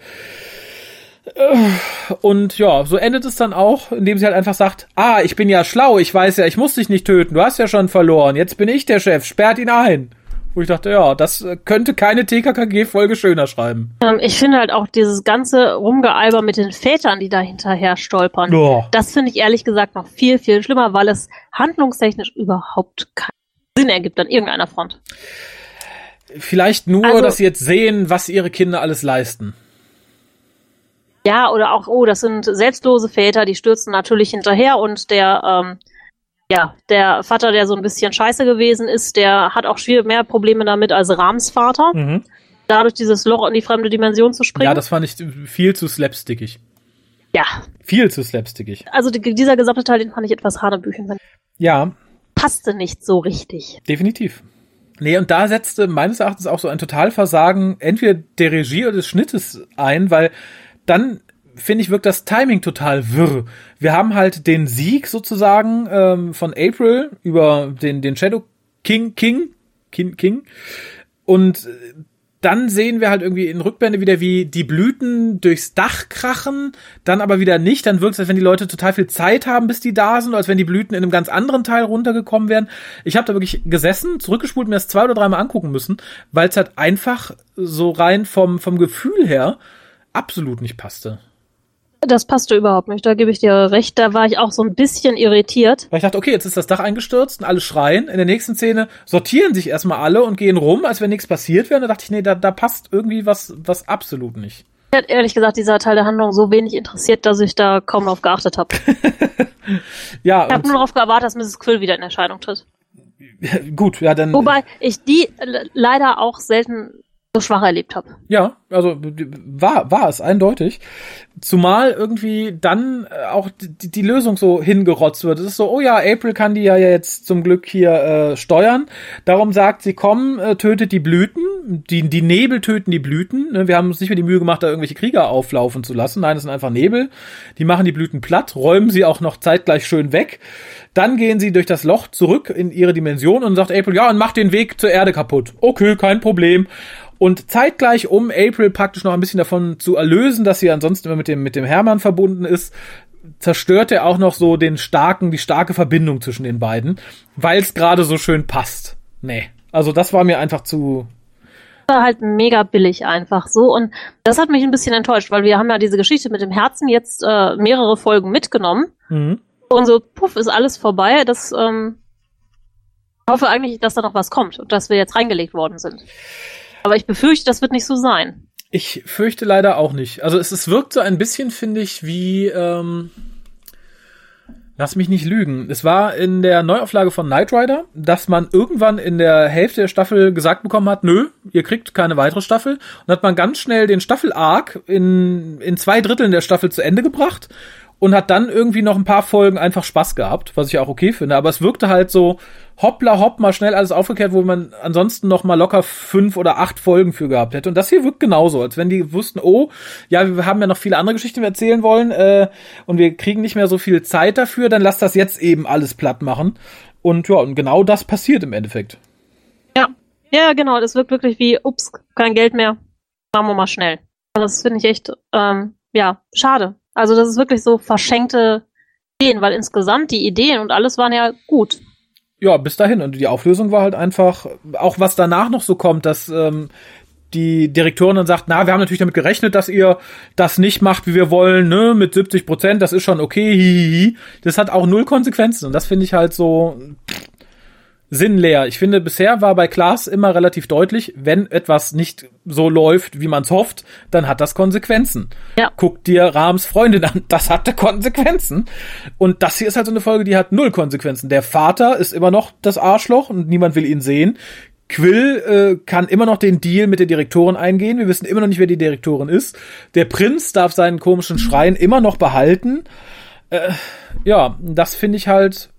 Und ja, so endet es dann auch, indem sie halt einfach sagt, ah, ich bin ja schlau, ich weiß ja, ich muss dich nicht töten, du hast ja schon verloren, jetzt bin ich der Chef, sperrt ihn ein. Wo ich dachte, ja, das könnte keine TKKG-Folge schöner schreiben. Ähm, ich finde halt auch dieses ganze Rumgealber mit den Vätern, die da hinterher stolpern, oh. das finde ich ehrlich gesagt noch viel, viel schlimmer, weil es handlungstechnisch überhaupt keinen Sinn ergibt an irgendeiner Front. Vielleicht nur, also, dass sie jetzt sehen, was ihre Kinder alles leisten. Ja, oder auch, oh, das sind selbstlose Väter, die stürzen natürlich hinterher und der, ähm, ja, der Vater, der so ein bisschen scheiße gewesen ist, der hat auch viel mehr Probleme damit als Rams Vater. Mhm. Dadurch dieses Loch in die fremde Dimension zu springen. Ja, das fand ich viel zu slapstickig. Ja. Viel zu slapstickig. Also die, dieser gesamte Teil, den fand ich etwas hanebüchen. Ja. Passte nicht so richtig. Definitiv. Nee, und da setzte meines Erachtens auch so ein Totalversagen entweder der Regie oder des Schnittes ein, weil dann finde ich, wirkt das Timing total wirr. Wir haben halt den Sieg sozusagen ähm, von April über den, den Shadow King, King, King, King. Und dann sehen wir halt irgendwie in Rückblende wieder, wie die Blüten durchs Dach krachen, dann aber wieder nicht. Dann wirkt es, als wenn die Leute total viel Zeit haben, bis die da sind, als wenn die Blüten in einem ganz anderen Teil runtergekommen wären. Ich habe da wirklich gesessen, zurückgespult, mir das zwei oder dreimal angucken müssen, weil es halt einfach so rein vom, vom Gefühl her absolut nicht passte. Das passte überhaupt nicht, da gebe ich dir recht. Da war ich auch so ein bisschen irritiert. Weil ich dachte, okay, jetzt ist das Dach eingestürzt und alle schreien. In der nächsten Szene sortieren sich erstmal alle und gehen rum, als wenn nichts passiert wäre. Und da dachte ich, nee, da, da passt irgendwie was, was absolut nicht. Ich hat ehrlich gesagt dieser Teil der Handlung so wenig interessiert, dass ich da kaum drauf geachtet habe. ja, ich habe nur darauf gewartet, dass Mrs. Quill wieder in Erscheinung tritt. Gut, ja, dann. Wobei ich die leider auch selten so schwach erlebt habe. Ja, also war war es eindeutig. Zumal irgendwie dann äh, auch die, die Lösung so hingerotzt wird. Es ist so, oh ja, April kann die ja jetzt zum Glück hier äh, steuern. Darum sagt sie, komm, äh, tötet die Blüten, Die, die Nebel töten die Blüten. Ne? Wir haben uns nicht mehr die Mühe gemacht, da irgendwelche Krieger auflaufen zu lassen. Nein, das sind einfach Nebel. Die machen die Blüten platt, räumen sie auch noch zeitgleich schön weg. Dann gehen sie durch das Loch zurück in ihre Dimension und sagt April, ja, und macht den Weg zur Erde kaputt. Okay, kein Problem. Und zeitgleich, um April praktisch noch ein bisschen davon zu erlösen, dass sie ansonsten immer mit dem, mit dem Hermann verbunden ist, zerstört er auch noch so den starken, die starke Verbindung zwischen den beiden, weil es gerade so schön passt. Nee. Also das war mir einfach zu. War halt mega billig einfach so und das hat mich ein bisschen enttäuscht, weil wir haben ja diese Geschichte mit dem Herzen jetzt äh, mehrere Folgen mitgenommen mhm. und so puff ist alles vorbei. Das ähm, ich hoffe eigentlich, dass da noch was kommt und dass wir jetzt reingelegt worden sind. Aber ich befürchte, das wird nicht so sein. Ich fürchte leider auch nicht. Also es, es wirkt so ein bisschen, finde ich, wie ähm, Lass mich nicht lügen. Es war in der Neuauflage von Knight Rider, dass man irgendwann in der Hälfte der Staffel gesagt bekommen hat, nö, ihr kriegt keine weitere Staffel. Und hat man ganz schnell den Staffel-Arc in, in zwei Dritteln der Staffel zu Ende gebracht und hat dann irgendwie noch ein paar Folgen einfach Spaß gehabt, was ich auch okay finde. Aber es wirkte halt so hoppla hopp mal schnell alles aufgekehrt, wo man ansonsten noch mal locker fünf oder acht Folgen für gehabt hätte. Und das hier wirkt genauso, als wenn die wussten, oh, ja, wir haben ja noch viele andere Geschichten, die wir erzählen wollen äh, und wir kriegen nicht mehr so viel Zeit dafür, dann lass das jetzt eben alles platt machen. Und ja, und genau das passiert im Endeffekt. Ja, ja, genau. Das wirkt wirklich wie, ups, kein Geld mehr. Machen wir mal schnell. Das finde ich echt, ähm, ja, schade. Also das ist wirklich so verschenkte Ideen, weil insgesamt die Ideen und alles waren ja gut. Ja, bis dahin. Und die Auflösung war halt einfach, auch was danach noch so kommt, dass ähm, die Direktorin dann sagt, na, wir haben natürlich damit gerechnet, dass ihr das nicht macht, wie wir wollen, ne, mit 70 Prozent, das ist schon okay, hihihi. Das hat auch null Konsequenzen. Und das finde ich halt so, pff, sinnleer. Ich finde, bisher war bei Klaas immer relativ deutlich, wenn etwas nicht so läuft, wie man es hofft, dann hat das Konsequenzen. Ja. Guck dir Rahms Freundin an, das hatte Konsequenzen. Und das hier ist halt so eine Folge, die hat null Konsequenzen. Der Vater ist immer noch das Arschloch und niemand will ihn sehen. Quill äh, kann immer noch den Deal mit der Direktorin eingehen. Wir wissen immer noch nicht, wer die Direktorin ist. Der Prinz darf seinen komischen Schrein immer noch behalten. Äh, ja, das finde ich halt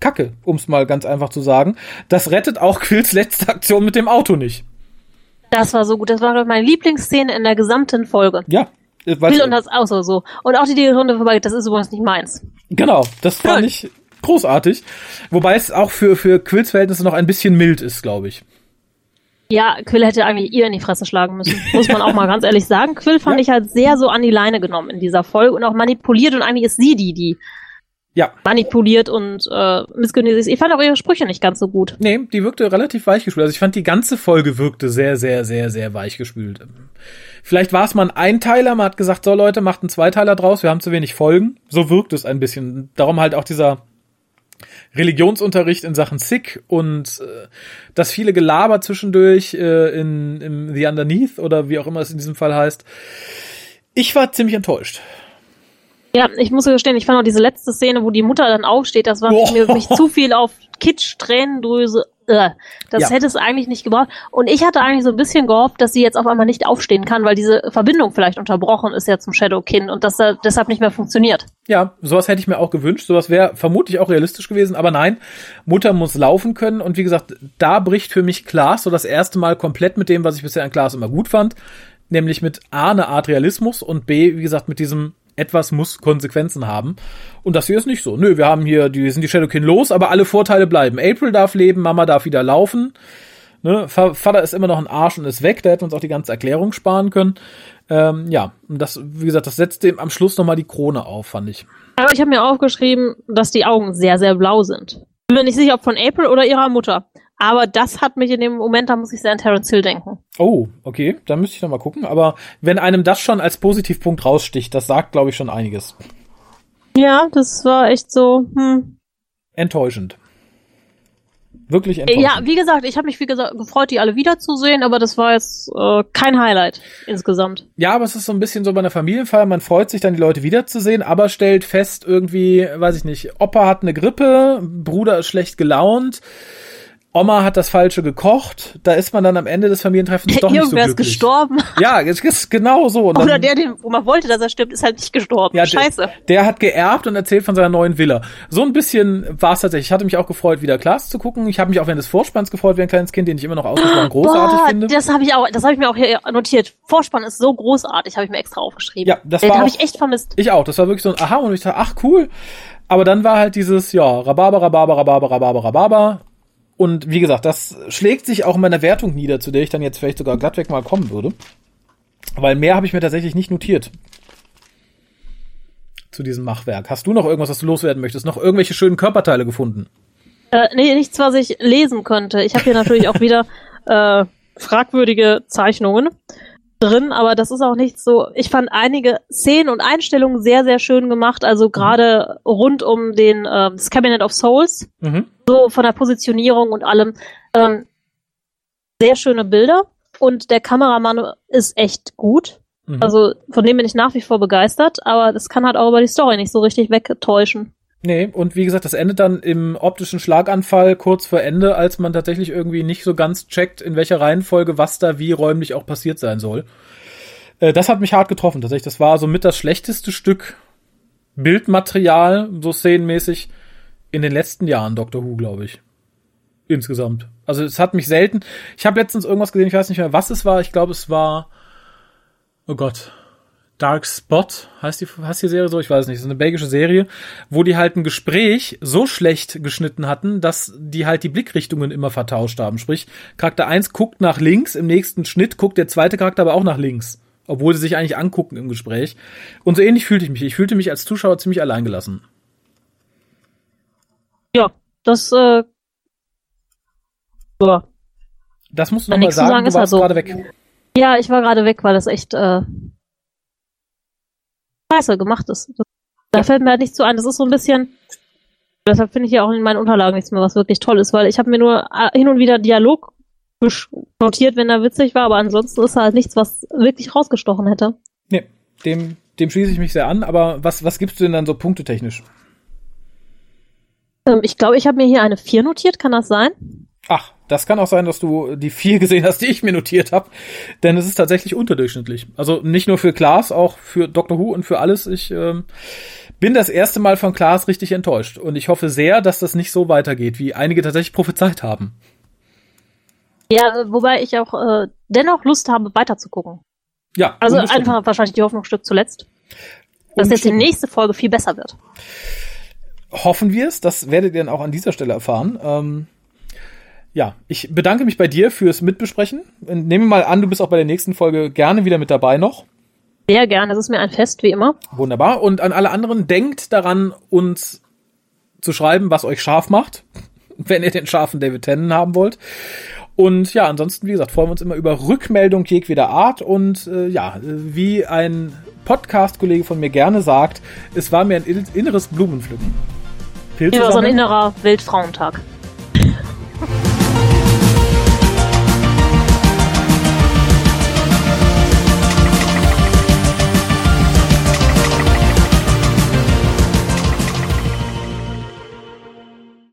Kacke, um es mal ganz einfach zu sagen. Das rettet auch Quills letzte Aktion mit dem Auto nicht. Das war so gut. Das war meine Lieblingsszene in der gesamten Folge. Ja. Quill und das Auto so. Und auch die, die Runde vorbei, das ist übrigens nicht meins. Genau, das fand ich großartig. Wobei es auch für, für Quills Verhältnisse noch ein bisschen mild ist, glaube ich. Ja, Quill hätte eigentlich ihr in die Fresse schlagen müssen. Muss man auch mal ganz ehrlich sagen. Quill fand ja. ich halt sehr so an die Leine genommen in dieser Folge und auch manipuliert und eigentlich ist sie die, die ja. manipuliert und äh, missgünstig ist. Ich fand auch ihre Sprüche nicht ganz so gut. Nee, die wirkte relativ weichgespült. Also ich fand die ganze Folge wirkte sehr, sehr, sehr, sehr weichgespült. Vielleicht war es mal ein Einteiler, man hat gesagt, so Leute, macht einen Zweiteiler draus, wir haben zu wenig Folgen. So wirkt es ein bisschen. Darum halt auch dieser Religionsunterricht in Sachen Sick und äh, das viele Gelaber zwischendurch äh, in, in The Underneath oder wie auch immer es in diesem Fall heißt. Ich war ziemlich enttäuscht. Ja, ich muss gestehen, ich fand auch diese letzte Szene, wo die Mutter dann aufsteht, das war oh. mir mich zu viel auf Kitsch, Tränendrüse. Äh, das ja. hätte es eigentlich nicht gebraucht. Und ich hatte eigentlich so ein bisschen gehofft, dass sie jetzt auf einmal nicht aufstehen kann, weil diese Verbindung vielleicht unterbrochen ist ja zum Shadowkin und dass er deshalb nicht mehr funktioniert. Ja, sowas hätte ich mir auch gewünscht. Sowas wäre vermutlich auch realistisch gewesen, aber nein, Mutter muss laufen können und wie gesagt, da bricht für mich Klaas so das erste Mal komplett mit dem, was ich bisher an Klaas immer gut fand, nämlich mit A, eine Art Realismus und B, wie gesagt, mit diesem etwas muss Konsequenzen haben. Und das hier ist nicht so. Nö, wir haben hier, die sind die Shadowkin los, aber alle Vorteile bleiben. April darf leben, Mama darf wieder laufen. Ne, Vater ist immer noch ein Arsch und ist weg, da hätten wir uns auch die ganze Erklärung sparen können. Ähm, ja, und das, wie gesagt, das setzt dem am Schluss nochmal die Krone auf, fand ich. Aber ich habe mir aufgeschrieben, dass die Augen sehr, sehr blau sind. Bin mir nicht sicher, ob von April oder ihrer Mutter. Aber das hat mich in dem Moment, da muss ich sehr an Terence Hill denken. Oh, okay, da müsste ich noch mal gucken. Aber wenn einem das schon als Positivpunkt raussticht, das sagt, glaube ich, schon einiges. Ja, das war echt so, hm. Enttäuschend. Wirklich enttäuschend. Ja, wie gesagt, ich habe mich wie gesagt gefreut, die alle wiederzusehen, aber das war jetzt äh, kein Highlight insgesamt. Ja, aber es ist so ein bisschen so bei einer Familienfeier, man freut sich dann, die Leute wiederzusehen, aber stellt fest, irgendwie, weiß ich nicht, Opa hat eine Grippe, Bruder ist schlecht gelaunt Oma hat das Falsche gekocht, da ist man dann am Ende des Familientreffens doch nicht so glücklich. Irgendwer ist gestorben. Ja, es ist genau so. Und Oder der, den, wo man wollte, dass er stirbt, ist halt nicht gestorben. Ja, Scheiße. Der, der, hat geerbt und erzählt von seiner neuen Villa. So ein bisschen war es tatsächlich. Ich hatte mich auch gefreut, wieder Klaas zu gucken. Ich habe mich auch während des Vorspanns gefreut, wie ein kleines Kind, den ich immer noch ausgesprochen großartig Boah, finde. Das habe ich auch, das habe ich mir auch hier notiert. Vorspann ist so großartig, habe ich mir extra aufgeschrieben. Ja, das den habe ich echt vermisst. Ich auch. Das war wirklich so ein Aha und ich dachte, ach cool. Aber dann war halt dieses, ja, Rhabarber, Rhabarber, Rhabarber, Rhabarber, Rhabarber. Und wie gesagt, das schlägt sich auch in meiner Wertung nieder, zu der ich dann jetzt vielleicht sogar glattweg mal kommen würde. Weil mehr habe ich mir tatsächlich nicht notiert. Zu diesem Machwerk. Hast du noch irgendwas, was du loswerden möchtest? Noch irgendwelche schönen Körperteile gefunden? Äh, nee, nichts, was ich lesen könnte. Ich habe hier natürlich auch wieder äh, fragwürdige Zeichnungen drin, aber das ist auch nicht so. Ich fand einige Szenen und Einstellungen sehr, sehr schön gemacht. Also mhm. gerade mhm. rund um den äh, das Cabinet of Souls, mhm. so von der Positionierung und allem. Ähm, sehr schöne Bilder und der Kameramann ist echt gut. Mhm. Also von dem bin ich nach wie vor begeistert, aber das kann halt auch über die Story nicht so richtig wegtäuschen. Nee, und wie gesagt, das endet dann im optischen Schlaganfall kurz vor Ende, als man tatsächlich irgendwie nicht so ganz checkt, in welcher Reihenfolge was da wie räumlich auch passiert sein soll. Äh, das hat mich hart getroffen, tatsächlich. Das war so mit das schlechteste Stück Bildmaterial, so szenenmäßig, in den letzten Jahren Doctor Who, glaube ich. Insgesamt. Also es hat mich selten. Ich habe letztens irgendwas gesehen, ich weiß nicht mehr, was es war. Ich glaube, es war. Oh Gott. Dark Spot, heißt die, heißt die Serie so? Ich weiß nicht. Das ist eine belgische Serie, wo die halt ein Gespräch so schlecht geschnitten hatten, dass die halt die Blickrichtungen immer vertauscht haben. Sprich, Charakter 1 guckt nach links, im nächsten Schnitt guckt der zweite Charakter aber auch nach links. Obwohl sie sich eigentlich angucken im Gespräch. Und so ähnlich fühlte ich mich. Ich fühlte mich als Zuschauer ziemlich alleingelassen. Ja, das, äh, ja. Das musst du nochmal sagen, sagen, du warst also, gerade weg. Ja, ich war gerade weg, weil das echt, äh, scheiße gemacht ist. Das, da fällt mir halt nicht zu ein. Das ist so ein bisschen. Deshalb finde ich ja auch in meinen Unterlagen nichts mehr, was wirklich toll ist, weil ich habe mir nur äh, hin und wieder Dialog notiert, wenn er witzig war, aber ansonsten ist halt nichts, was wirklich rausgestochen hätte. Nee, dem, dem schließe ich mich sehr an, aber was, was gibst du denn dann so punktetechnisch? Ähm, ich glaube, ich habe mir hier eine 4 notiert, kann das sein? Ach, das kann auch sein, dass du die vier gesehen hast, die ich mir notiert habe. Denn es ist tatsächlich unterdurchschnittlich. Also nicht nur für Klaas, auch für Doctor Who und für alles. Ich ähm, bin das erste Mal von Klaas richtig enttäuscht. Und ich hoffe sehr, dass das nicht so weitergeht, wie einige tatsächlich prophezeit haben. Ja, wobei ich auch äh, dennoch Lust habe, weiterzugucken. Ja. Also einfach wahrscheinlich die Hoffnung stirbt zuletzt. Dass jetzt die nächste Folge viel besser wird. Hoffen wir es, das werdet ihr dann auch an dieser Stelle erfahren. Ähm ja, ich bedanke mich bei dir fürs Mitbesprechen. Nehme mal an, du bist auch bei der nächsten Folge gerne wieder mit dabei noch. Sehr gerne, das ist mir ein Fest, wie immer. Wunderbar. Und an alle anderen, denkt daran, uns zu schreiben, was euch scharf macht, wenn ihr den scharfen David Tennant haben wollt. Und ja, ansonsten, wie gesagt, freuen wir uns immer über Rückmeldung jedweder Art. Und äh, ja, wie ein Podcast-Kollege von mir gerne sagt, es war mir ein inneres Blumenpflücken. Pilze ja, so ein innerer Wildfrauentag.